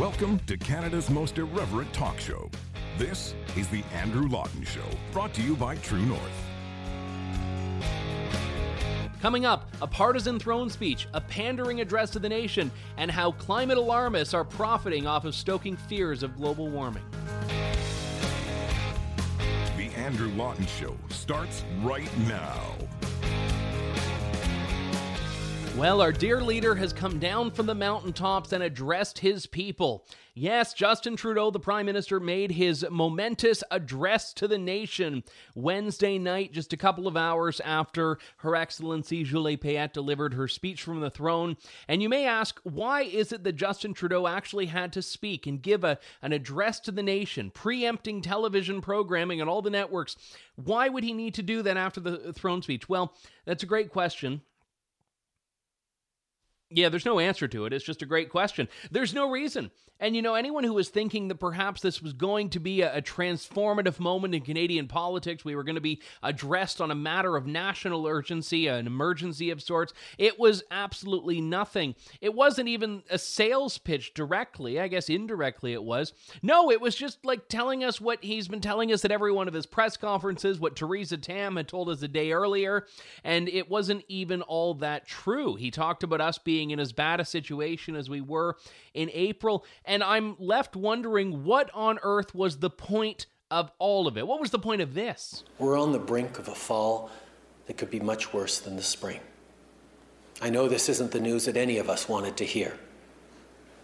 Welcome to Canada's most irreverent talk show. This is The Andrew Lawton Show, brought to you by True North. Coming up, a partisan throne speech, a pandering address to the nation, and how climate alarmists are profiting off of stoking fears of global warming. The Andrew Lawton Show starts right now. Well, our dear leader has come down from the mountaintops and addressed his people. Yes, Justin Trudeau, the Prime Minister, made his momentous address to the nation Wednesday night, just a couple of hours after Her Excellency Julie Payette delivered her speech from the throne. And you may ask, why is it that Justin Trudeau actually had to speak and give a, an address to the nation, preempting television programming and all the networks? Why would he need to do that after the throne speech? Well, that's a great question. Yeah, there's no answer to it. It's just a great question. There's no reason. And you know, anyone who was thinking that perhaps this was going to be a, a, transformative moment in Canadian politics, we were going to be addressed on a matter of national urgency, an emergency of sorts, it was absolutely nothing. It wasn't even a sales pitch directly. I guess indirectly it was. No, it was just like telling us what he's been telling us at every one of his press conferences, what Theresa Tam had told us a day earlier. And it wasn't even all that true. He talked about us being in as bad a situation as we were in April and I'm left wondering what on earth was the point of all of it? What was the point of this? We're on the brink of a fall that could be much worse than the spring. I know this isn't the news that any of us wanted to hear.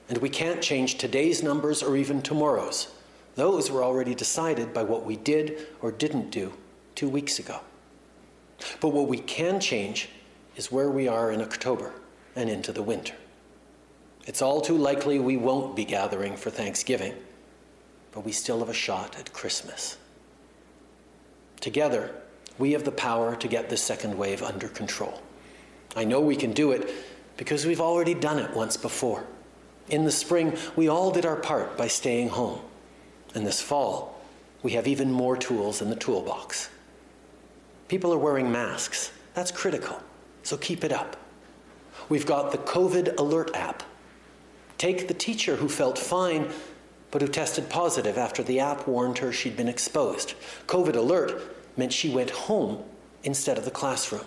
And we can't change today's numbers or even tomorrow's. Those were already decided by what we did or didn't do two weeks ago. But what we can change is where we are in October and into the winter. It's all too likely we won't be gathering for Thanksgiving, but we still have a shot at Christmas. Together, we have the power to get this second wave under control. I know we can do it because we've already done it once before. In the spring, we all did our part by staying home. And this fall, we have even more tools in the toolbox. People are wearing masks. That's critical, so keep it up. We've got the COVID Alert app Take the teacher who felt fine but who tested positive after the app warned her she'd been exposed. COVID alert meant she went home instead of the classroom.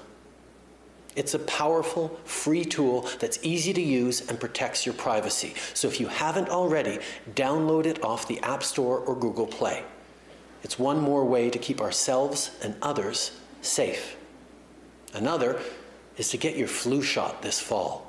It's a powerful, free tool that's easy to use and protects your privacy. So if you haven't already, download it off the App Store or Google Play. It's one more way to keep ourselves and others safe. Another is to get your flu shot this fall.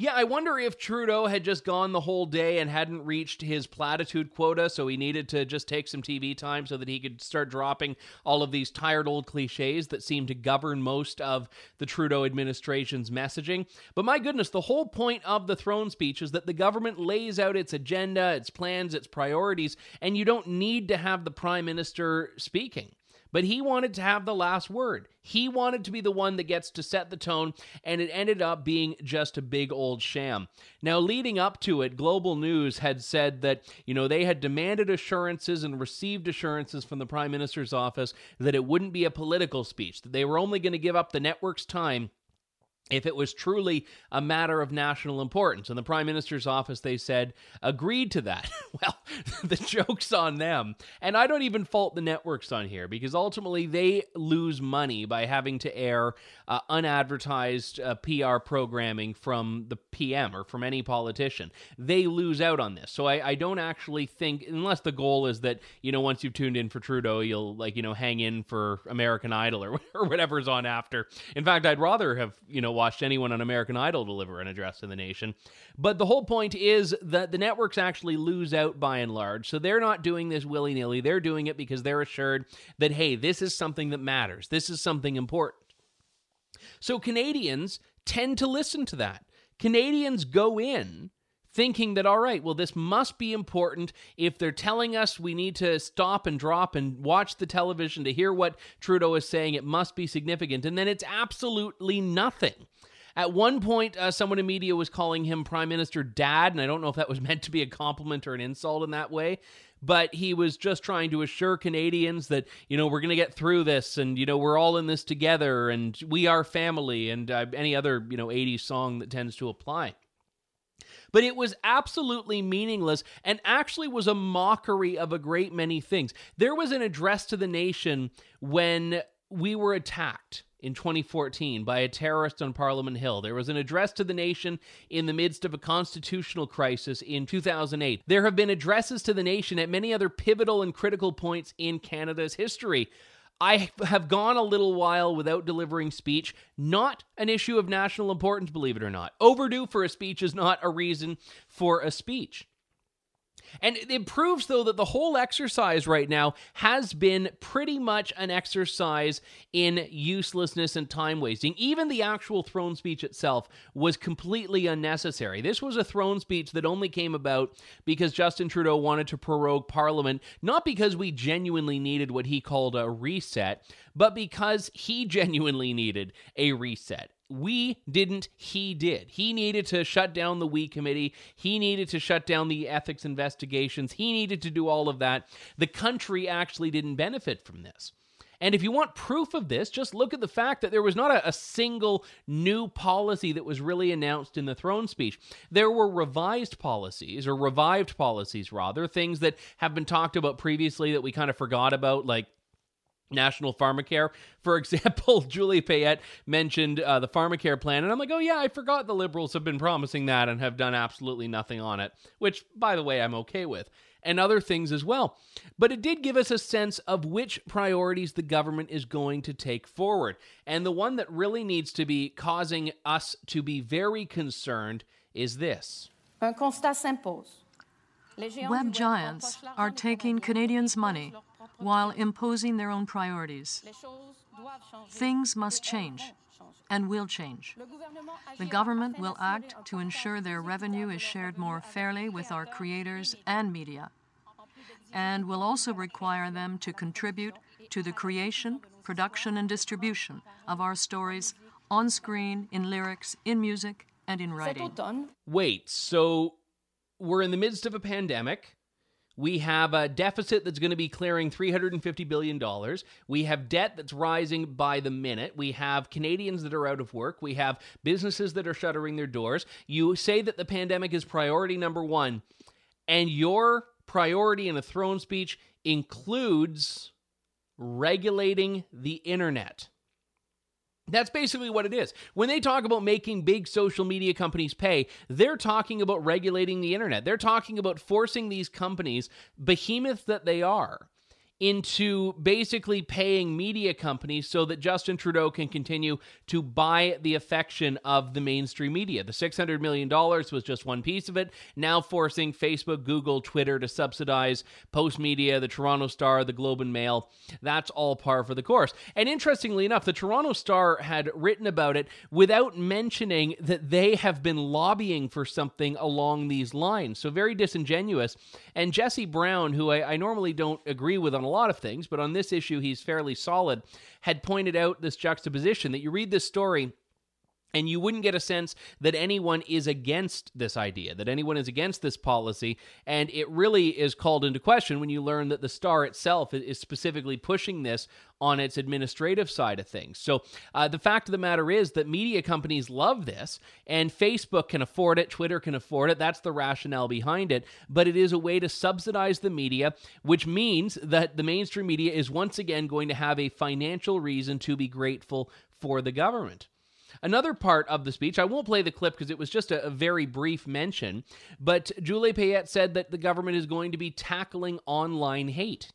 Yeah, I wonder if Trudeau had just gone the whole day and hadn't reached his platitude quota, so he needed to just take some TV time so that he could start dropping all of these tired old cliches that seem to govern most of the Trudeau administration's messaging. But my goodness, the whole point of the throne speech is that the government lays out its agenda, its plans, its priorities, and you don't need to have the prime minister speaking. But he wanted to have the last word. He wanted to be the one that gets to set the tone, and it ended up being just a big old sham. Now, leading up to it, Global News had said that, you know, they had demanded assurances and received assurances from the Prime Minister's office that it wouldn't be a political speech, that they were only going to give up the network's time if it was truly a matter of national importance. And the prime minister's office, they said, agreed to that. well, the joke's on them. And I don't even fault the networks on here because ultimately they lose money by having to air uh, unadvertised uh, PR programming from the PM or from any politician. They lose out on this. So I, I don't actually think, unless the goal is that, you know, once you've tuned in for Trudeau, you'll like, you know, hang in for American Idol or, or whatever's on after. In fact, I'd rather have, you know, watched anyone on American Idol deliver an address to the nation. But the whole point is that the networks actually lose out by and large. So they're not doing this willy nilly. They're doing it because they're assured that, hey, this is something that matters. This is something important. So Canadians tend to listen to that. Canadians go in thinking that, all right, well, this must be important. If they're telling us we need to stop and drop and watch the television to hear what Trudeau is saying, it must be significant. And then it's absolutely nothing. At one point, uh, someone in media was calling him Prime Minister Dad, and I don't know if that was meant to be a compliment or an insult in that way but he was just trying to assure Canadians that, you know, we're going to get through this and, you know, we're all in this together and we are family and uh, any other, you know, 80s song that tends to apply. But it was absolutely meaningless and actually was a mockery of a great many things. There was an address to the nation when we were attacked in 2014 by a terrorist on Parliament Hill. There was an address to the nation in the midst of a constitutional crisis in 2008. There have been addresses to the nation at many other pivotal and critical points in Canada's history. I have gone a little while without delivering speech. Not an issue of national importance, believe it or not. Overdue for a speech is not a reason for a speech. And it proves, though, that the whole exercise right now has been pretty much an exercise in uselessness and time wasting. Even the actual throne speech itself was completely unnecessary. This was a throne speech that only came about because Justin Trudeau wanted to prorogue Parliament, not because we genuinely needed what he called a reset, but because he genuinely needed a reset. We didn't, he did. He needed to shut down the We Committee. He needed to shut down the ethics investigations. He needed to do all of that. The country actually didn't benefit from this. And if you want proof of this, just look at the fact that there was not a, a, single new policy that was really announced in the throne speech. There were revised policies, or revived policies rather, things that have been talked about previously that we kind of forgot about, like National Pharmacare. For example, Julie Payette mentioned uh, the Pharmacare plan, and I'm like, oh, yeah, I forgot the Liberals have been promising that and have done absolutely nothing on it, which, by the way, I'm okay with, and other things as well. But it did give us a sense of which priorities the government is going to take forward. And the one that really needs to be causing us to be very concerned is this. Un constat s'impose. Web giants are taking Canadians' money while imposing their own priorities. Things must change and will change. The government will act to ensure their revenue is shared more fairly with our creators and media, and will also require them to contribute to the creation, production, and distribution of our stories on screen, in lyrics, in music, and in writing. Wait, so we're in the midst of a pandemic. We have a deficit that's going to be clearing $350 billion. We have debt that's rising by the minute. We have Canadians that are out of work. We have businesses that are shuttering their doors. You say that the pandemic is priority number one, and your priority in a throne speech includes regulating the internet. That's basically what it is. When they talk about making big social media companies pay, they're talking about regulating the internet. They're talking about forcing these companies, behemoths that they are, into basically paying media companies so that Justin Trudeau can continue to buy the affection of the mainstream media. The $600 million was just one piece of it, now forcing Facebook, Google, Twitter to subsidize Postmedia, the Toronto Star, the Globe and Mail. That's all par for the course. And interestingly enough, the Toronto Star had written about it without mentioning that they have been lobbying for something along these lines. So very disingenuous. And Jesse Brown, who I, I normally don't agree with on a lot of things, but on this issue, he's fairly solid, had pointed out this juxtaposition that you read this story and you wouldn't get a sense that anyone is against this idea, that anyone is against this policy. And it really is called into question when you learn that the Star itself is specifically pushing this on its administrative side of things. So uh, the fact of the matter is that media companies love this, and Facebook can afford it, Twitter can afford it. That's the rationale behind it. But it is a way to subsidize the media, which means that the mainstream media is once again going to have a financial reason to be grateful for the government. Another part of the speech, I won't play the clip because it was just a, a, very brief mention, but Julie Payette said that the government is going to be tackling online hate.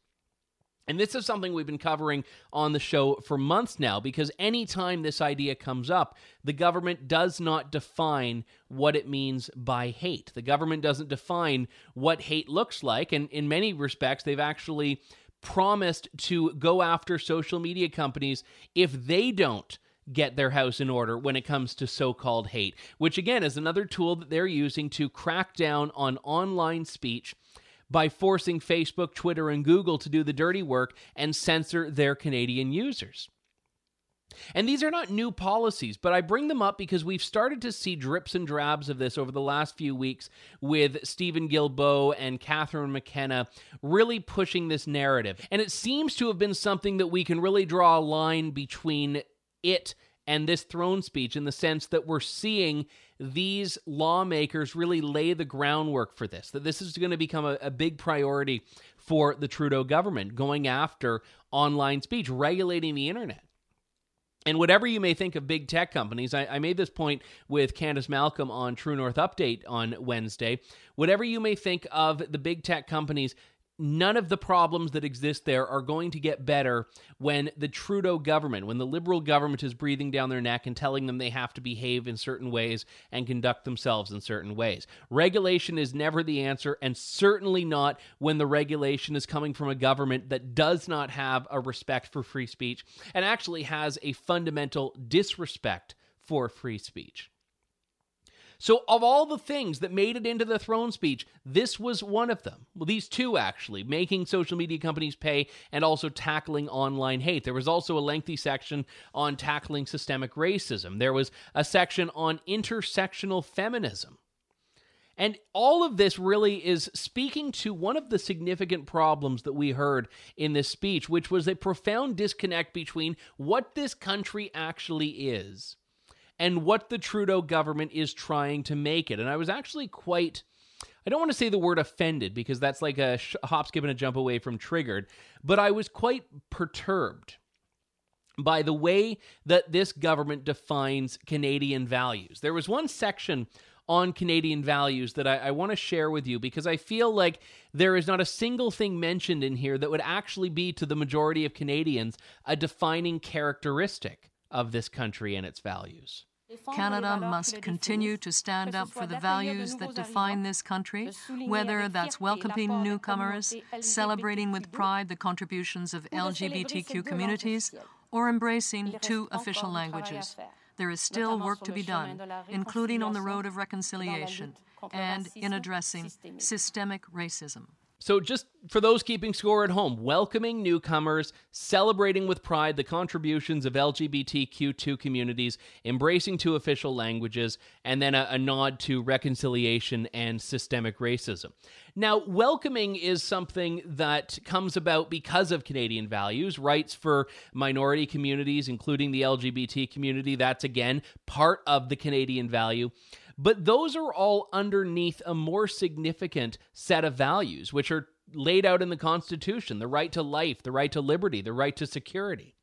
And this is something we've been covering on the show for months now because anytime this idea comes up, the government does not define what it means by hate. The government doesn't define what hate looks like. And in many respects, they've actually promised to go after social media companies if they don't get their house in order when it comes to so called hate, which again is another tool that they're using to crack down on online speech by forcing Facebook, Twitter, and Google to do the dirty work and censor their Canadian users. And these are not new policies, but I bring them up because we've started to see drips and drabs of this over the last few weeks with Steven Guilbeault and Catherine McKenna really pushing this narrative. And it seems to have been something that we can really draw a line between it and this throne speech in the sense that we're seeing these lawmakers really lay the groundwork for this, that this is going to become a, a big priority for the Trudeau government, going after online speech, regulating the internet. And whatever you may think of big tech companies, I, I, made this point with Candice Malcolm on True North Update on Wednesday. Whatever you may think of the big tech companies, none of the problems that exist there are going to get better when the Trudeau government, when the Liberal government is breathing down their neck and telling them they have to behave in certain ways and conduct themselves in certain ways. Regulation is never the answer, and certainly not when the regulation is coming from a government that does not have a respect for free speech and actually has a fundamental disrespect for free speech. So, of all the things that made it into the throne speech, this was one of them. Well, these two actually, making social media companies pay and also tackling online hate. There was also a lengthy section on tackling systemic racism, there was a section on intersectional feminism. And all of this really is speaking to one of the significant problems that we heard in this speech, which was a profound disconnect between what this country actually is and what the Trudeau government is trying to make it. And I was actually quite. I don't want to say the word offended because that's like a hop, skip, and a jump away from triggered, but I was quite perturbed by the way that this government defines Canadian values. There was one section on Canadian values that I, I want to share with you because I feel like there is not a single thing mentioned in here that would actually be to the majority of Canadians a defining characteristic of this country and its values. Canada must continue to stand up for the values that define this country, whether that's welcoming newcomers, celebrating with pride the contributions of LGBTQ communities, or embracing two official languages. There is still work to be done, including on the road of reconciliation and in addressing systemic racism. So, just for those keeping score at home, welcoming newcomers, celebrating with pride the contributions of LGBTQ2 communities, embracing two official languages, and then a, a, nod to reconciliation and systemic racism. Now, welcoming is something that comes about because of Canadian values, rights for minority communities, including the LGBT community. That's again part of the Canadian value. But those are all underneath a more significant set of values, which are laid out in the Constitution the right to life, the right to liberty, the right to security.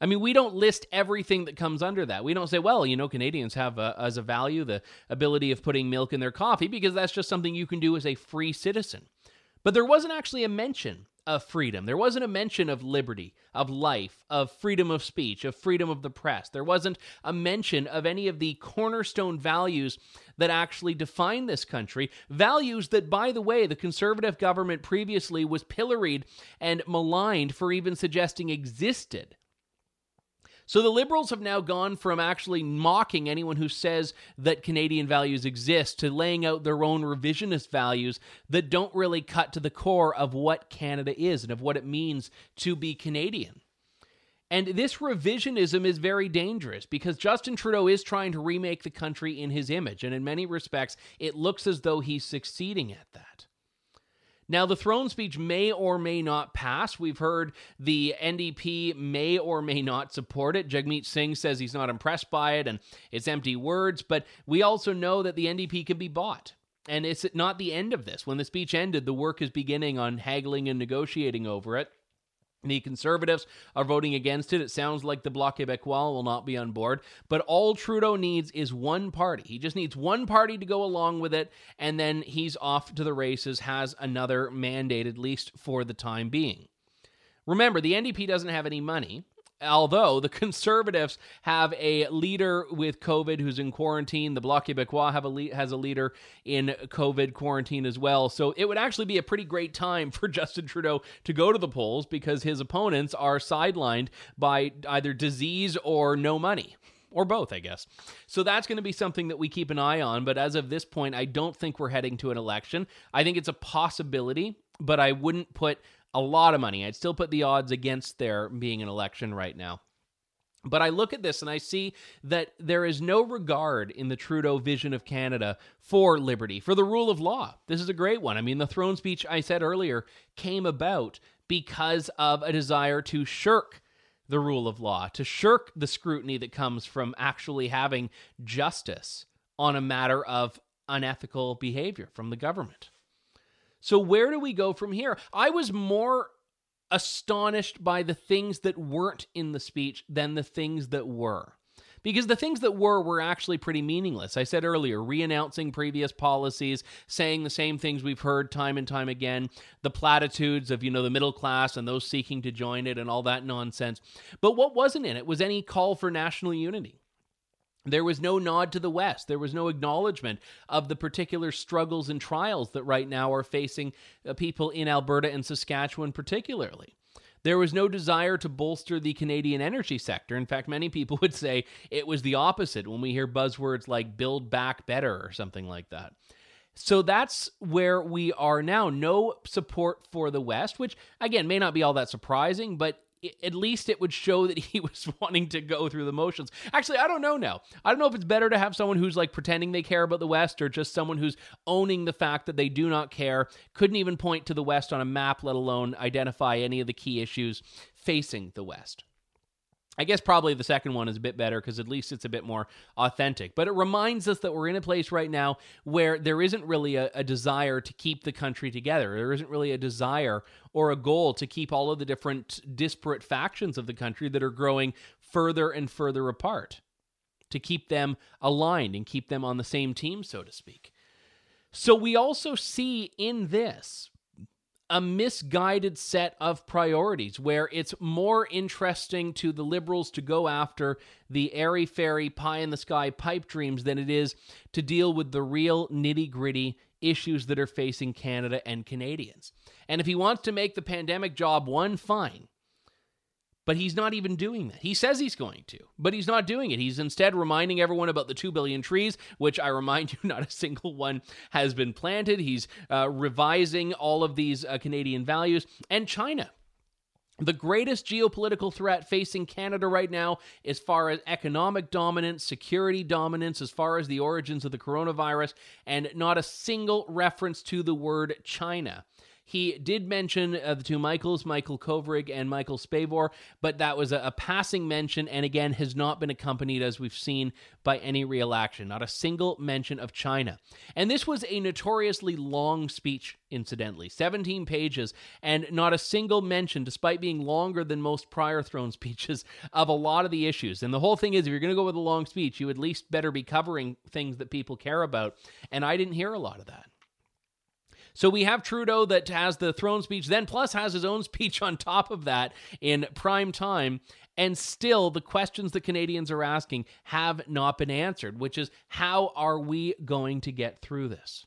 I mean, we don't list everything that comes under that. We don't say, well, you know, Canadians have a, as a value the ability of putting milk in their coffee because that's just something you can do as a free citizen. But there wasn't actually a mention of freedom. There wasn't a mention of liberty, of life, of freedom of speech, of freedom of the press. There wasn't a mention of any of the cornerstone values that actually define this country. Values that, by the way, the conservative government previously was pilloried and maligned for even suggesting existed. So the Liberals have now gone from actually mocking anyone who says that Canadian values exist to laying out their own revisionist values that don't really cut to the core of what Canada is and of what it means to be Canadian. And this revisionism is very dangerous because Justin Trudeau is trying to remake the country in his image. And in many respects, it looks as though he's succeeding at that. Now, the throne speech may or may not pass. We've heard the NDP may or may not support it. Jagmeet Singh says he's not impressed by it and it's empty words, but we also know that the NDP can be bought. And it's not the end of this. When the speech ended, the work is beginning on haggling and negotiating over it. The Conservatives are voting against it. It sounds like the Bloc Québécois will not be on board. But all Trudeau needs is one party. He just needs one party to go along with it, and then he's off to the races, has another mandate, at least for the time being. Remember, the NDP doesn't have any money although the conservatives have a leader with covid who's in quarantine the bloc québécois have a le- has a leader in covid quarantine as well so it would actually be a pretty great time for justin trudeau to go to the polls because his opponents are sidelined by either disease or no money or both, I guess. So that's going to be something that we keep an eye on. But as of this point, I don't think we're heading to an election. I think it's a possibility, but I wouldn't put a lot of money. I'd still put the odds against there being an election right now. But I look at this and I see that there is no regard in the Trudeau vision of Canada for liberty, for the rule of law. This is a great one. I mean, the throne speech I said earlier came about because of a desire to shirk the rule of law, to shirk the scrutiny that comes from actually having justice on a matter of unethical behavior from the government. So, where do we go from here? I was more astonished by the things that weren't in the speech than the things that were. Because the things that were were actually pretty meaningless. I said earlier, re-announcing previous policies, saying the same things we've heard time and time again, the platitudes of, you know, the middle class and those seeking to join it and all that nonsense. But what wasn't in it was any call for national unity. There was no nod to the West. There was no acknowledgement of the particular struggles and trials that right now are facing uh, people in Alberta and Saskatchewan, particularly. There was no desire to bolster the Canadian energy sector. In fact, many people would say it was the opposite when we hear buzzwords like build back better or something like that. So that's where we are now. No support for the West, which again may not be all that surprising, but at least it would show that he was wanting to go through the motions. Actually, I don't know now. I don't know if it's better to have someone who's like pretending they care about the West or just someone who's owning the fact that they do not care, couldn't even point to the West on a map, let alone identify any of the key issues facing the West. I guess probably the second one is a bit better because at least it's a bit more authentic. But it reminds us that we're in a place right now where there isn't really a, a, desire to keep the country together. There isn't really a desire or a goal to keep all of the different disparate factions of the country that are growing further and further apart, to keep them aligned and keep them on the same team, so to speak. So we also see in this a misguided set of priorities where it's more interesting to the liberals to go after the airy fairy pie in the sky pipe dreams than it is to deal with the real nitty gritty issues that are facing Canada and Canadians. And if he wants to make the pandemic job one, fine. But he's not even doing that. He says he's going to, but he's not doing it. He's instead reminding everyone about the 2 billion trees, which I remind you, not a single one has been planted. He's uh, revising all of these uh, Canadian values. And China, the greatest geopolitical threat facing Canada right now, as far as economic dominance, security dominance, as far as the origins of the coronavirus, and not a single reference to the word China. He did mention uh, the two Michaels, Michael Kovrig and Michael Spavor, but that was a, a, passing mention and again has not been accompanied, as we've seen, by any real action. Not a single mention of China. And this was a notoriously long speech, incidentally 17 pages, and not a single mention, despite being longer than most prior throne speeches, of a lot of the issues. And the whole thing is if you're going to go with a long speech, you at least better be covering things that people care about. And I didn't hear a lot of that. So we have Trudeau that has the throne speech, then plus has his own speech on top of that in prime time. And still, the questions the Canadians are asking have not been answered, which is how are we going to get through this?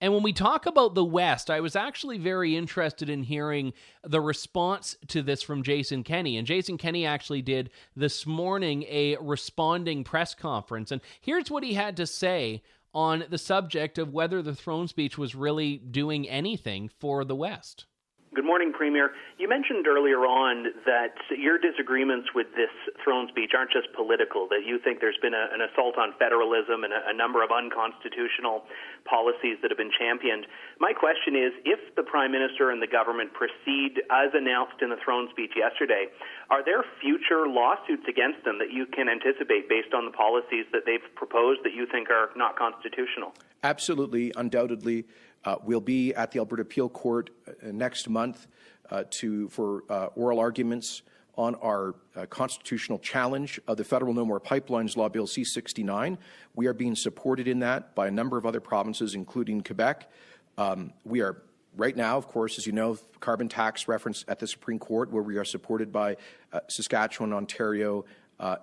And when we talk about the West, I was actually very interested in hearing the response to this from Jason Kenney. And Jason Kenney actually did this morning a responding press conference. And here's what he had to say on the subject of whether the throne speech was really doing anything for the West. Good morning, Premier. You mentioned earlier on that your disagreements with this throne speech aren't just political, that you think there's been a, an assault on federalism and a, a, number of unconstitutional policies that have been championed. My question is if the Prime Minister and the government proceed as announced in the throne speech yesterday, are there future lawsuits against them that you can anticipate based on the policies that they've proposed that you think are not constitutional? Absolutely, undoubtedly. Uh, we'll be at the Alberta Appeal Court uh, next month uh, to for uh, oral arguments on our uh, constitutional challenge of the federal No More Pipelines Law Bill C69. We are being supported in that by a number of other provinces, including Quebec. Um, we are right now, of course, as you know, carbon tax reference at the Supreme Court, where we are supported by uh, Saskatchewan, Ontario,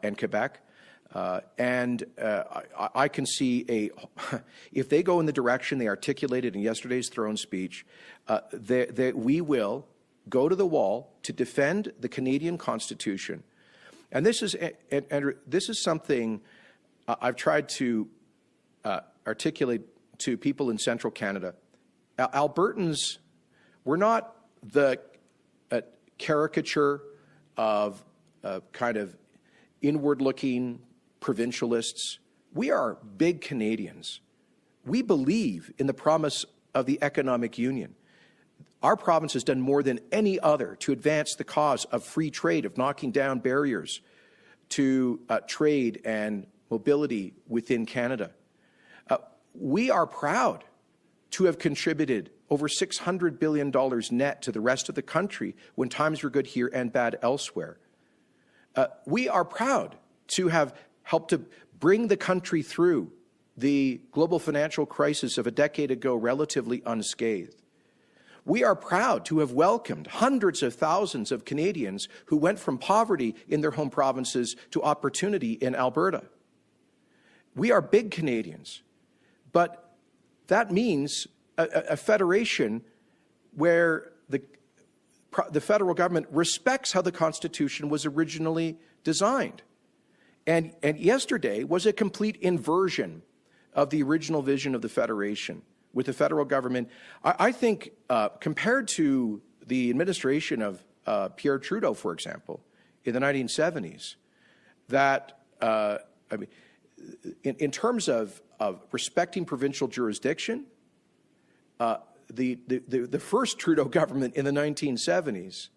and Quebec. Uh, and uh, I, I, can see a, if they go in the direction they articulated in yesterday's throne speech, uh, they, they, we will go to the wall to defend the Canadian Constitution. And this is, and, and this is something I've tried to uh, articulate to people in central Canada. Albertans, we're not the uh, caricature of uh, kind of inward looking provincialists. We are big Canadians. We believe in the promise of the economic union. Our province has done more than any other to advance the cause of free trade, of knocking down barriers to uh, trade and mobility within Canada. Uh, we are proud to have contributed over $600 billion net to the rest of the country when times were good here and bad elsewhere. Uh, we are proud to have helped to bring the country through the global financial crisis of a decade ago relatively unscathed. We are proud to have welcomed hundreds of thousands of Canadians who went from poverty in their home provinces to opportunity in Alberta. We are big Canadians, but that means a, a federation where the, the federal government respects how the Constitution was originally designed. And, and yesterday was a complete inversion of the original vision of the Federation with the federal government. I, I think, uh, compared to the administration of uh, Pierre Trudeau, for example, in the 1970s, that, uh, I mean, in, in terms of, of, respecting provincial jurisdiction, uh, the, the, the, first Trudeau government in the 1970s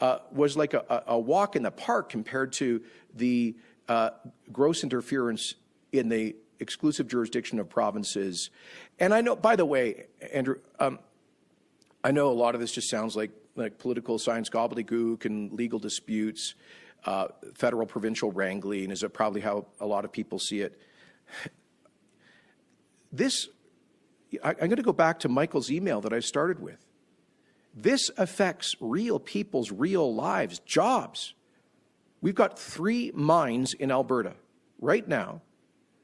uh, was like a, a, walk in the park compared to the uh, gross interference in the exclusive jurisdiction of provinces. And I know, by the way, Andrew, um, I know a lot of this just sounds like like political science gobbledygook and legal disputes, uh, federal provincial wrangling is probably how a lot of people see it. This, I, I'm going to go back to Michael's email that I started with. This affects real people's real lives, jobs. We've got three mines in Alberta right now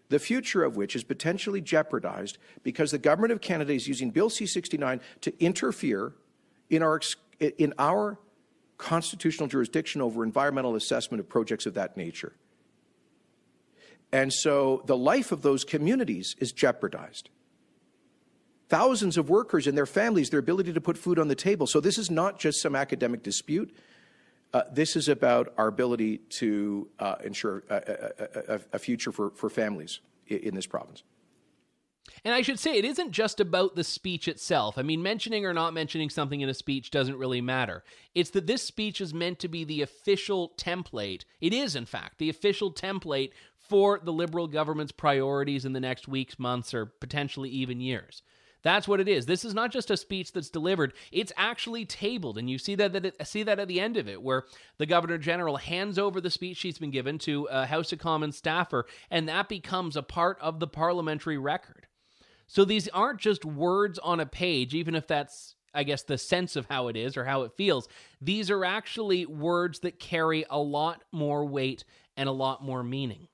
the future of which is potentially jeopardized because the government of Canada is using Bill C 69 to interfere in our, in our constitutional jurisdiction over environmental assessment of projects of that nature. And so the life of those communities is jeopardized. Thousands of workers and their families, their ability to put food on the table. So this is not just some academic dispute. Uh, this is about our ability to uh, ensure a, a, a, future for, for families in this province. And I should say, it isn't just about the speech itself. I mean, mentioning or not mentioning something in a speech doesn't really matter. It's that this speech is meant to be the official template. It is, in fact, the official template for the Liberal government's priorities in the next weeks, months, or potentially even years. That's what it is. This is not just a speech that's delivered; it's actually tabled, and you see that, that it, see that at the end of it, where the governor general hands over the speech she's been given to a House of Commons staffer, and that becomes a part of the parliamentary record. So these aren't just words on a page, even if that's I guess the sense of how it is or how it feels. These are actually words that carry a lot more weight and a lot more meaning.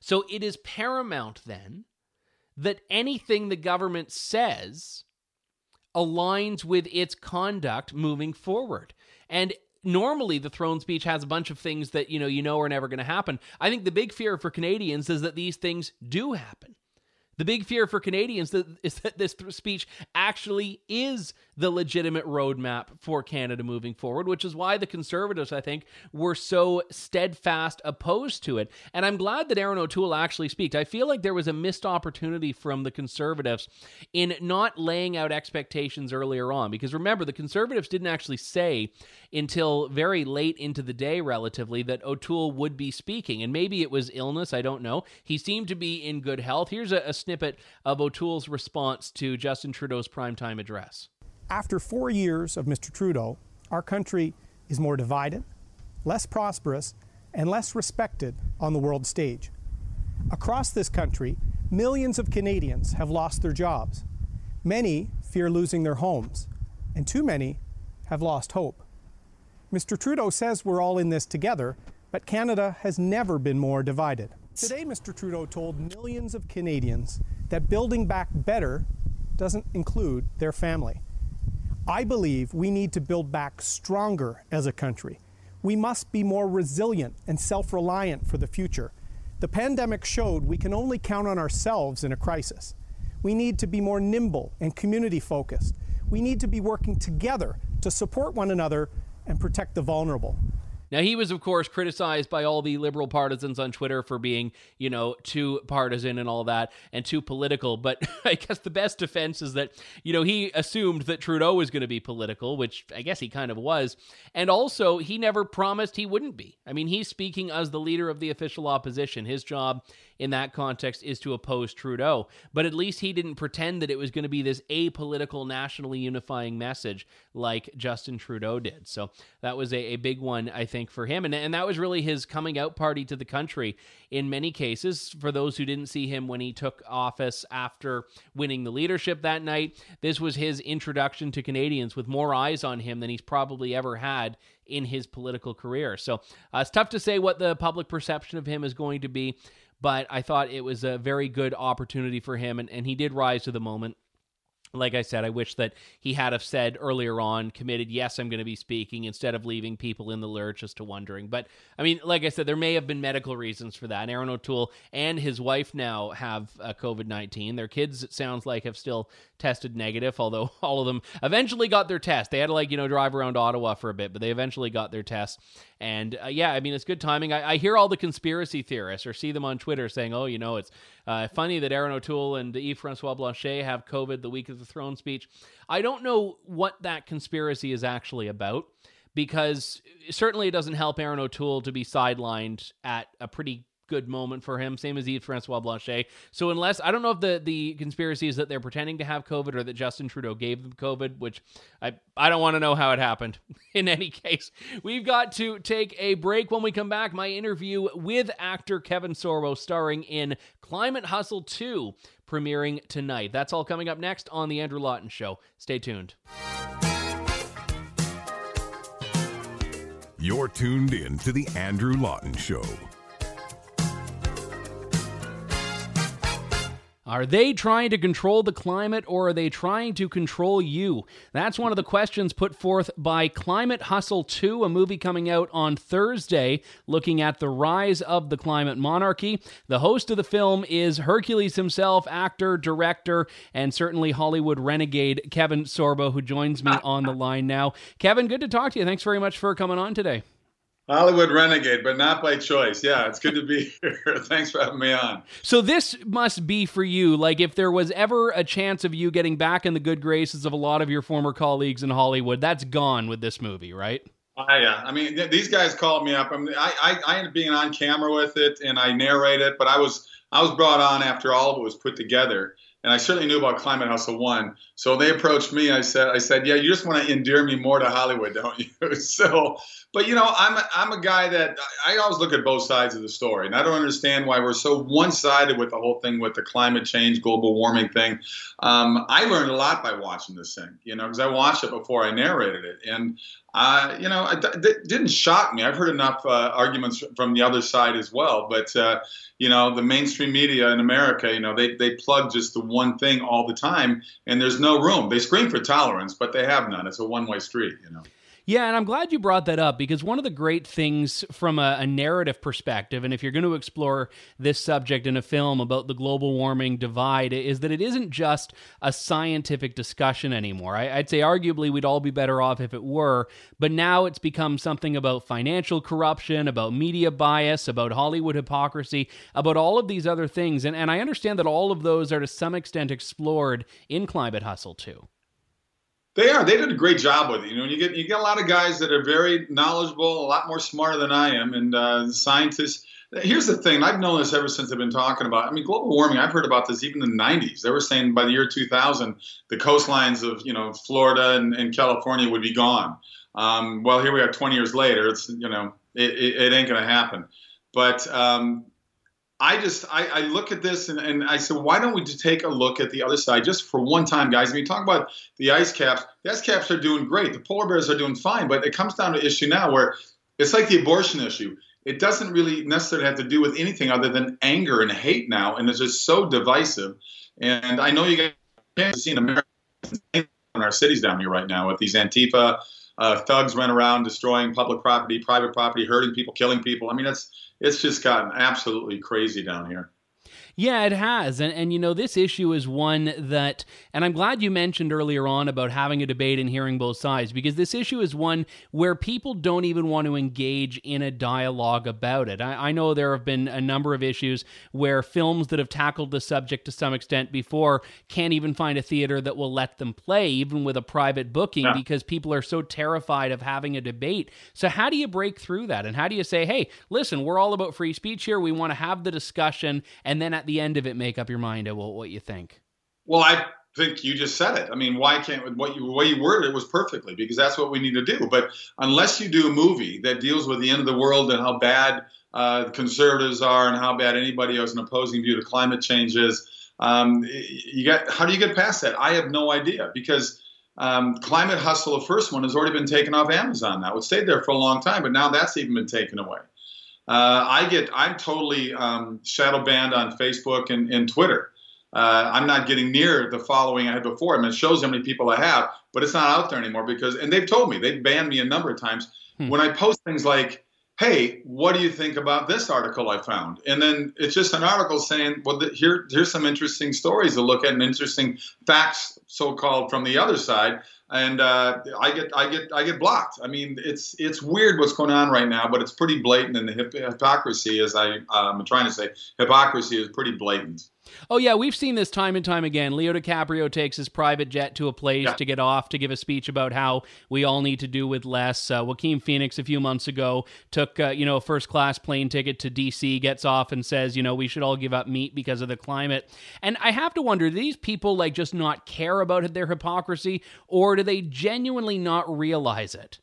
So it is paramount then that anything the government says aligns with its conduct moving forward. And normally the throne speech has a bunch of things that you know you know are never going to happen. I think the big fear for Canadians is that these things do happen. The big fear for Canadians is that this speech actually is the legitimate roadmap for Canada moving forward, which is why the Conservatives, I think, were so steadfast opposed to it. And I'm glad that Erin O'Toole actually speaks. I feel like there was a missed opportunity from the Conservatives in not laying out expectations earlier on. Because remember, the Conservatives didn't actually say until very late into the day, relatively, that O'Toole would be speaking. And maybe it was illness, I don't know. He seemed to be in good health. Here's a, a snippet of O'Toole's response to Justin Trudeau's primetime address. After four years of Mr. Trudeau, our country is more divided, less prosperous, and less respected on the world stage. Across this country, millions of Canadians have lost their jobs. Many fear losing their homes, and too many have lost hope. Mr. Trudeau says we're all in this together, but Canada has never been more divided. Today, Mr. Trudeau told millions of Canadians that building back better doesn't include their family. I believe we need to build back stronger as a country. We must be more resilient and self reliant for the future. The pandemic showed we can only count on ourselves in a crisis. We need to be more nimble and community focused. We need to be working together to support one another and protect the vulnerable. Now, he was, of course, criticized by all the liberal partisans on Twitter for being, you know, too partisan and all that and too political. But I guess the best defense is that, you know, he assumed that Trudeau was going to be political, which I guess he kind of was. And also, he never promised he wouldn't be. I mean, he's speaking as the leader of the official opposition. His job in that context is to oppose Trudeau. But at least he didn't pretend that it was going to be this apolitical, nationally unifying message like Justin Trudeau did. So that was a, a big one, I think, for him. And, and that was really his coming out party to the country in many cases. For those who didn't see him when he took office after winning the leadership that night, this was his introduction to Canadians with more eyes on him than he's probably ever had in his political career. So uh, it's tough to say what the public perception of him is going to be but I thought it was a very good opportunity for him, and, and he did rise to the moment like I said, I wish that he had have said earlier on, committed, yes, I'm going to be speaking, instead of leaving people in the lurch as to wondering. But I mean, like I said, there may have been medical reasons for that. Erin O'Toole and his wife now have uh, COVID 19. Their kids, it sounds like, have still tested negative, although all of them eventually got their test. They had to, like, you know, drive around Ottawa for a bit, but they eventually got their test. And uh, yeah, I mean, it's good timing. I, I, hear all the conspiracy theorists or see them on Twitter saying, oh, you know, it's uh, funny that Erin O'Toole and Yves Francois Blanchet have COVID the week of the throne speech. I don't know what that conspiracy is actually about because certainly it doesn't help Erin O'Toole to be sidelined at a pretty good moment for him. Same as Yves Francois Blanchet. So unless I don't know if the the conspiracy is that they're pretending to have COVID or that Justin Trudeau gave them COVID, which I I don't want to know how it happened. In any case, we've got to take a break. When we come back, my interview with actor Kevin Sorbo, starring in Climate Hustle 2, premiering tonight. That's all coming up next on the Andrew Lawton Show. Stay tuned. You're tuned in to the Andrew Lawton Show. Are they trying to control the climate or are they trying to control you? That's one of the questions put forth by Climate Hustle 2, a movie coming out on Thursday looking at the rise of the climate monarchy. The host of the film is Hercules himself, actor, director, and certainly Hollywood renegade Kevin Sorbo, who joins me on the line now. Kevin, good to talk to you. Thanks very much for coming on today. Hollywood renegade, but not by choice. Yeah, it's good to be here. Thanks for having me on. So this must be for you. Like if there was ever a chance of you getting back in the good graces of a lot of your former colleagues in Hollywood, that's gone with this movie, right? Oh, uh, yeah. I mean, these guys called me up. I, mean, I, I, I ended up being on camera with it and I narrate it, but I was I was brought on after all of it was put together and I certainly knew about Climate Hustle One. So they approached me. I said, I said, yeah, you just want to endear me more to Hollywood, don't you? so, but you know, I'm a, I'm a guy that I always look at both sides of the story, and I don't understand why we're so one-sided with the whole thing with the climate change, global warming thing. Um, I learned a lot by watching this thing, you know, because I watched it before I narrated it, and uh, you know, it, it, didn't shock me. I've heard enough uh, arguments from the other side as well, but uh, you know, the mainstream media in America, you know, they they plug just the one thing all the time, and there's no room. They scream for tolerance, but they have none. It's a one-way street, you know. Yeah, and I'm glad you brought that up because one of the great things from a, a, narrative perspective, and if you're going to explore this subject in a film about the global warming divide, is that it isn't just a scientific discussion anymore. I, I'd say arguably we'd all be better off if it were, but now it's become something about financial corruption, about media bias, about Hollywood hypocrisy, about all of these other things. And, and I understand that all of those are to some extent explored in Climate Hustle 2. They are. They did a great job with it. You know, you get you get a lot of guys that are very knowledgeable, a lot more smarter than I am, and uh, scientists. Here's the thing. I've known this ever since I've been talking about. I mean, global warming. I've heard about this even in the '90s. They were saying by the year 2000, the coastlines of you know Florida and, and California would be gone. Um, well, here we are 20 years later. It's you know it, it, it ain't going to happen. But um, I just I, I, look at this and, and I said, why don't we just take a look at the other side just for one time, guys? I mean, talk about the ice caps. The ice caps are doing great. The polar bears are doing fine, but it comes down to issue now where it's like the abortion issue. It doesn't really necessarily have to do with anything other than anger and hate now, and it's just so divisive. And I know you guys have seen America in our cities down here right now with these Antifa uh, thugs run around destroying public property, private property, hurting people, killing people. I mean, it's it's just gotten absolutely crazy down here. Yeah, it has. And and you know, this issue is one that and I'm glad you mentioned earlier on about having a debate and hearing both sides because this issue is one where people don't even want to engage in a dialogue about it. I, I know there have been a number of issues where films that have tackled the subject to some extent before can't even find a theater that will let them play, even with a private booking, yeah. because people are so terrified of having a debate. So how do you break through that? And how do you say, hey, listen, we're all about free speech here. We want to have the discussion and then at the end of it make up your mind about what you think. Well, I think you just said it. I mean, why can't what you the way you worded it was perfectly because that's what we need to do. But unless you do a movie that deals with the end of the world and how bad uh, conservatives are and how bad anybody who has an opposing view to climate change is, um, you get how do you get past that? I have no idea because. Um, Climate Hustle, the first one, has already been taken off Amazon now. It stayed there for a long time, but now that's even been taken away. Uh, I get I'm totally um, shadow banned on Facebook and, and Twitter. Uh, I'm not getting near the following I had before. I mean, it shows how many people I have, but it's not out there anymore because, and they've told me they've banned me a number of times hmm. when I post things like, "Hey, what do you think about this article I found?" And then it's just an article saying, "Well, the, here here's some interesting stories to look at and interesting facts, so-called, from the other side." and uh, I get I get I get blocked. I mean, it's it's weird what's going on right now, but it's pretty blatant, and the hypocrisy, as I, I'm trying to say, hypocrisy is pretty blatant. Oh yeah, we've seen this time and time again. Leo DiCaprio takes his private jet to a place yeah. to get off to give a speech about how we all need to do with less. Uh, Joaquin Phoenix a few months ago took uh, you know a first class plane ticket to D.C. gets off and says you know we should all give up meat because of the climate. And I have to wonder, do these people like just not care about their hypocrisy, or do they genuinely not realize it?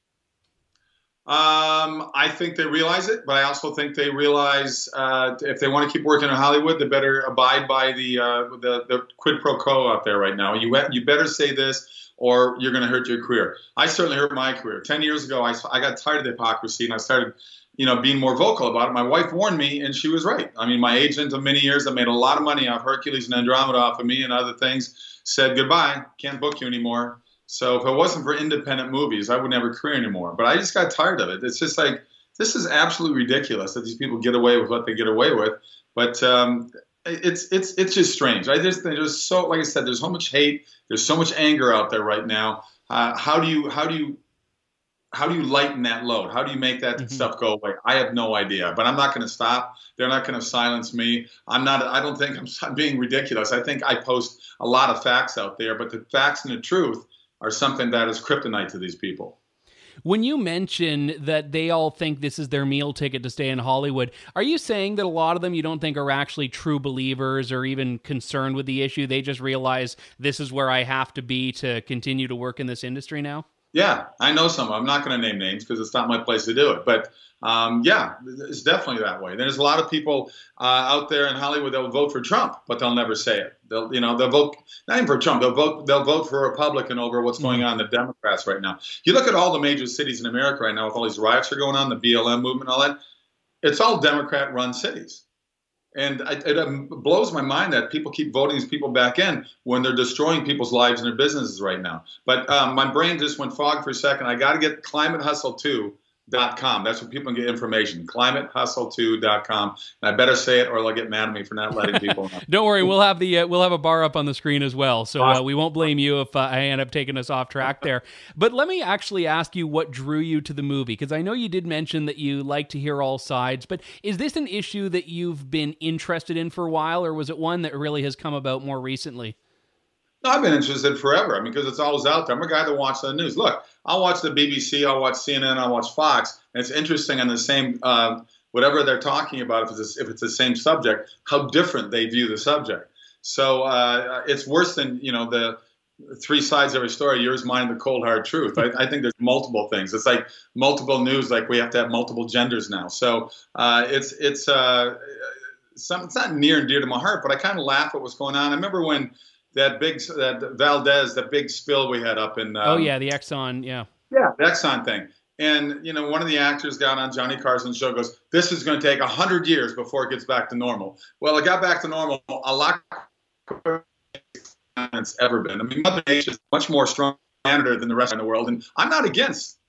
Um, I think they realize it, but I also think they realize uh, if they want to keep working in Hollywood, they better abide by the, uh, the, the quid pro quo out there right now. You you better say this, or you're going to hurt your career. I certainly hurt my career. Ten years ago, I, I got tired of the hypocrisy, and I started, you know, being more vocal about it. My wife warned me, and she was right. I mean, my agent of many years that made a lot of money off Hercules and Andromeda off of me and other things said goodbye, can't book you anymore. So if it wasn't for independent movies, I wouldn't have a career anymore. But I just got tired of it. It's just like this is absolutely ridiculous that these people get away with what they get away with. But um, it's it's it's just strange. I just there's so like I said, there's so much hate, there's so much anger out there right now. Uh, how do you how do you how do you lighten that load? How do you make that mm-hmm. stuff go away? I have no idea, but I'm not going to stop. They're not going to silence me. I'm not. I don't think I'm, I'm being ridiculous. I think I post a lot of facts out there, but the facts and the truth are something that is kryptonite to these people. When you mention that they all think this is their meal ticket to stay in Hollywood, are you saying that a lot of them you don't think are actually true believers or even concerned with the issue? They just realize this is where I have to be to continue to work in this industry now? Yeah, I know some. I'm not going to name names because it's not my place to do it. But um, yeah, it's definitely that way. There's a lot of people uh, out there in Hollywood that will vote for Trump, but they'll never say it. They'll, you know, they'll vote not even for Trump. They'll vote. They'll vote for a Republican over what's going mm-hmm. on in the Democrats right now. You look at all the major cities in America right now with all these riots are going on, the BLM movement, all that. It's all Democrat-run cities. And I, it um, blows my mind that people keep voting these people back in when they're destroying people's lives and their businesses right now. But um, my brain just went fog for a second. I got to get Climate Hustle 2 dot com. That's where people can get information. Climatehustle2.com. And I better say it, or they'll get mad at me for not letting people. know. Don't worry, we'll have the uh, we'll have a bar up on the screen as well, so uh, we won't blame you if uh, I end up taking us off track there. But let me actually ask you what drew you to the movie, because I know you did mention that you like to hear all sides. But is this an issue that you've been interested in for a while, or was it one that really has come about more recently? I've been interested forever. I mean, because it's always out there. I'm a guy that watches the news. Look, I'll watch the BBC, I'll watch CNN, I'll watch Fox, and it's interesting on the same uh, whatever they're talking about. If it's if it's the same subject, how different they view the subject. So uh, it's worse than you know the three sides of a story. Yours, mine, the cold hard truth. I, I, think there's multiple things. It's like multiple news. Like we have to have multiple genders now. So uh, it's it's uh, some, it's not near and dear to my heart, but I kind of laugh at what's going on. I remember when that big that Valdez, that big spill we had up in. Oh, um, oh yeah, the Exxon, yeah. Yeah, the Exxon thing. And you know, one of the actors got on Johnny Carson's show goes, "This is going to take hundred years before it gets back to normal." Well, it got back to normal a lot quicker than it's ever been. I mean, Mother Nature is much more strong than the rest of the world, and I'm not against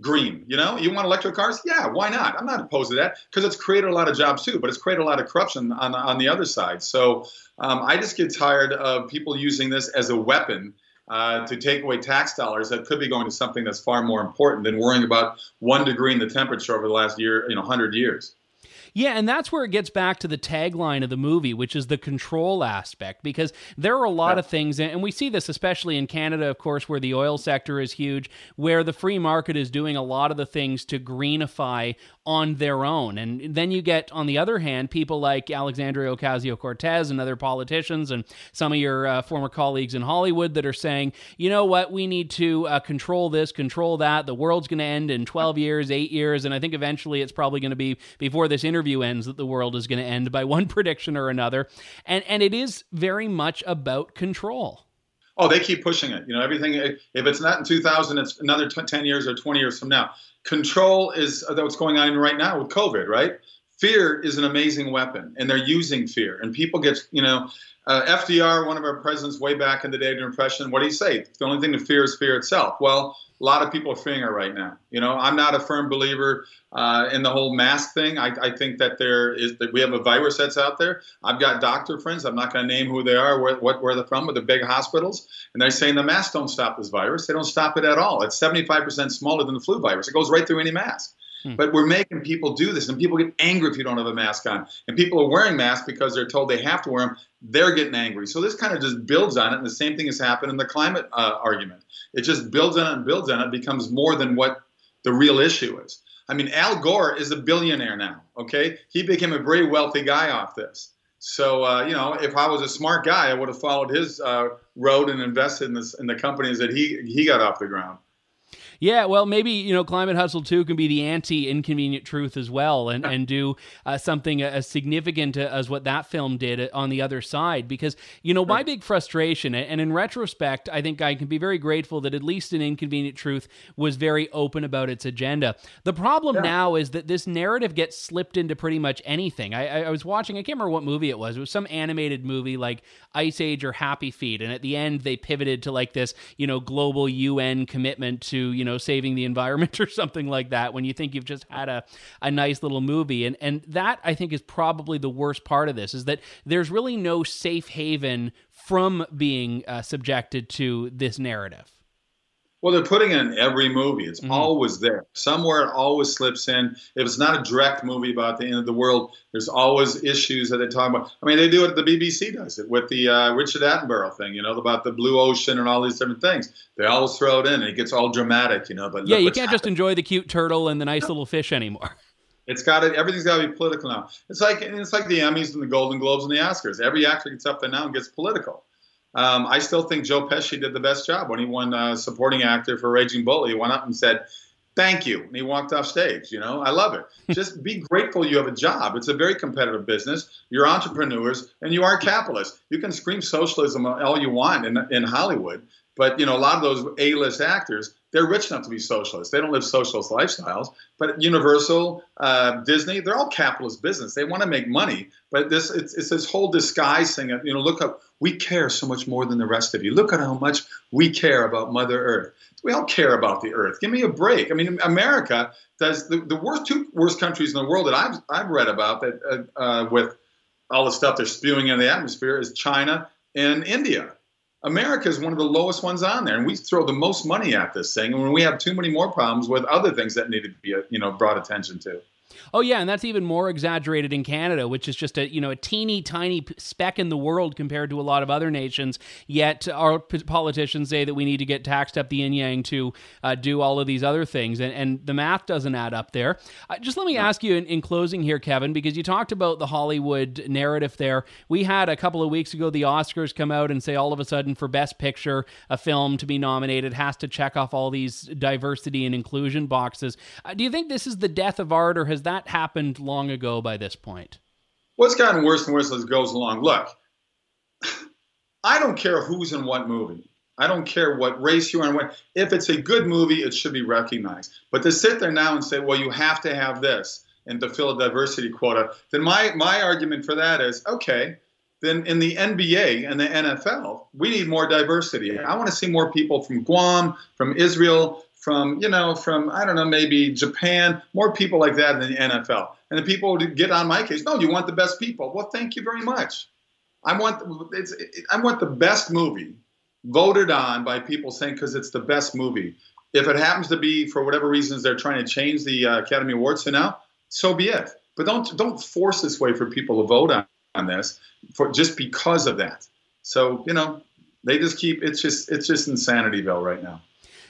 green. You know, you want electric cars? Yeah, why not? I'm not opposed to that because it's created a lot of jobs too, but it's created a lot of corruption on on the other side. So um, I just get tired of people using this as a weapon. Uh, to take away tax dollars that could be going to something that's far more important than worrying about one degree in the temperature over the last year, you know, hundred years. Yeah, and that's where it gets back to the tagline of the movie, which is the control aspect, because there are a lot yeah. of things, and we see this especially in Canada, of course, where the oil sector is huge, where the free market is doing a lot of the things to greenify on their own. And then you get, on the other hand, people like Alexandria Ocasio Cortez and other politicians and some of your uh, former colleagues in Hollywood that are saying, you know what, we need to uh, control this, control that. The world's going to end in 12 years, eight years. And I think eventually it's probably going to be before this interview ends that the world is going to end by one prediction or another. And, and it is very much about control. Oh, they keep pushing it. You know, everything. If it's not in 2000, it's another 10 years or 20 years from now control is uh, what's going on right now with COVID, right? Fear is an amazing weapon, and they're using fear. And people get, you know, uh, FDR, one of our presidents way back in the day during Depression, what do you say? The only thing to fear is fear itself. Well, a lot of people are fearing it right now. You know, I'm not a firm believer uh, in the whole mask thing. I, I, think that there is that we have a virus that's out there. I've got doctor friends. I'm not going to name who they are, where, what, where they're from, with the big hospitals, and they're saying the masks don't stop this virus. They don't stop it at all. It's 75% smaller than the flu virus. It goes right through any mask. Hmm. But we're making people do this, and people get angry if you don't have a mask on. And people are wearing masks because they're told they have to wear them. They're getting angry. So this kind of just builds on it, and the same thing has happened in the climate uh, argument. It just builds on it and builds on it, becomes more than what the real issue is. I mean, Al Gore is a billionaire now. Okay, he became a very wealthy guy off this. So uh, you know, if I was a smart guy, I would have followed his uh, road and invested in, this, in the companies that he he got off the ground. Yeah, well, maybe you know, Climate Hustle Two can be the anti-inconvenient truth as well, and and do uh, something as significant as what that film did on the other side. Because you know, my big frustration, and in retrospect, I think I can be very grateful that at least an inconvenient truth was very open about its agenda. The problem yeah. now is that this narrative gets slipped into pretty much anything. I, I was watching, I can't remember what movie it was. It was some animated movie like Ice Age or Happy Feet, and at the end they pivoted to like this, you know, global UN commitment to you know saving the environment or something like that when you think you've just had a, a nice little movie. And and that i think is probably the worst part of this is that there's really no safe haven from being uh, subjected to this narrative well, they're putting it in every movie. It's mm-hmm. always there. Somewhere it always slips in. If it's not a direct movie about the end of the world, there's always issues that they talk about. I mean, they do it. The BBC does it with the uh, Richard Attenborough thing. You know about the blue ocean and all these different things. They always throw it in, and it gets all dramatic. You know, but yeah, you can't just enjoy the cute turtle and the nice little fish anymore. It's got it. Everything's got to be political now. It's like it's like the Emmys and the Golden Globes and the Oscars. Every actor gets up there now and gets political. Um, I still think Joe Pesci did the best job when he won uh, supporting actor for Raging Bull. He went up and said, "Thank you," and he walked off stage. You know, I love it. Just be grateful you have a job. It's a very competitive business. You're entrepreneurs and you are capitalists. You can scream socialism all you want in, in Hollywood, but you know a lot of those A-list actors they're rich enough to be socialists. They don't live socialist lifestyles. But Universal, uh, Disney, they're all capitalist business. They want to make money. But this it's, it's this whole disguise thing. you know, look up. We care so much more than the rest of you. Look at how much we care about Mother Earth. We all care about the Earth. Give me a break. I mean, America does the, the worst two worst countries in the world that I've I've read about that uh, uh, with all the stuff they're spewing in the atmosphere is China and India. America is one of the lowest ones on there, and we throw the most money at this thing. And when we have too many more problems with other things that need to be, you know, brought attention to. Oh yeah, and that's even more exaggerated in Canada, which is just a you know a teeny tiny speck in the world compared to a lot of other nations. Yet our politicians say that we need to get taxed up the yin yang to uh, do all of these other things, and, and the math doesn't add up there. Uh, just let me ask you in, in closing here, Kevin, because you talked about the Hollywood narrative there. We had a couple of weeks ago the Oscars come out and say all of a sudden for Best Picture, a film to be nominated has to check off all these diversity and inclusion boxes. Uh, do you think this is the death of art, or has that happened long ago by this point? What's gotten worse and worse as it goes along? Look, I don't care who's in what movie. I don't care what race you are. What, if it's a good movie, it should be recognized. But to sit there now and say, well, you have to have this and to fill a diversity quota, then my, my argument for that is okay, then in the NBA and the NFL, we need more diversity. I want to see more people from Guam, from Israel, from you know from I don't know maybe Japan, more people like that in the NFL. And the people get on my case. No, you want the best people. Well, thank you very much. I want it's, I want the best movie voted on by people saying because it's the best movie. If it happens to be for whatever reasons they're trying to change the uh, Academy Awards to now, so be it. But don't don't force this way for people to vote on, on this for just because of that. So you know they just keep it's just it's just insanityville right now.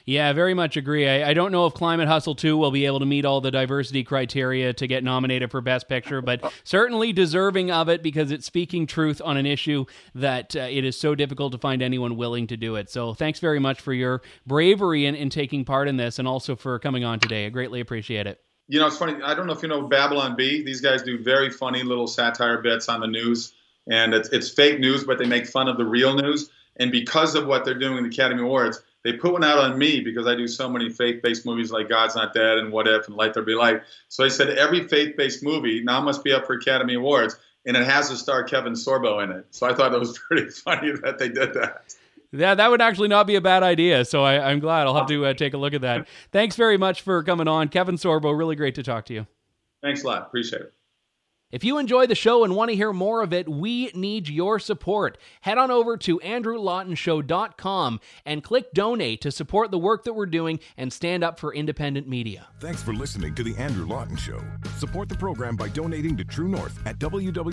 Yeah, I very much agree. I, I, don't know if Climate Hustle 2 will be able to meet all the diversity criteria to get nominated for Best Picture, but certainly deserving of it because it's speaking truth on an issue that uh, it is so difficult to find anyone willing to do it. So thanks very much for your bravery in, in taking part in this and also for coming on today. I greatly appreciate it. You know, it's funny. I don't know if you know Babylon Bee. These guys do very funny little satire bits on the news, and it's, it's fake news, but they make fun of the real news. And because of what they're doing in the Academy Awards, they put one out on me because I do so many faith-based movies like God's Not Dead and What If and Let There Be Light. So I said every faith-based movie now must be up for Academy Awards, and it has to star Kevin Sorbo in it. So I thought it was pretty funny that they did that. Yeah, that would actually not be a bad idea. So I, am glad. I'll have to uh, take a look at that. Thanks very much for coming on, Kevin Sorbo. Really great to talk to you. Thanks a lot. Appreciate it. If you enjoy the show and want to hear more of it, we need your support. Head on over to andrewlawtonshow.com and click donate to support the work that we're doing and stand up for independent media. Thanks for listening to The Andrew Lawton Show. Support the program by donating to True North at www.tnc.news.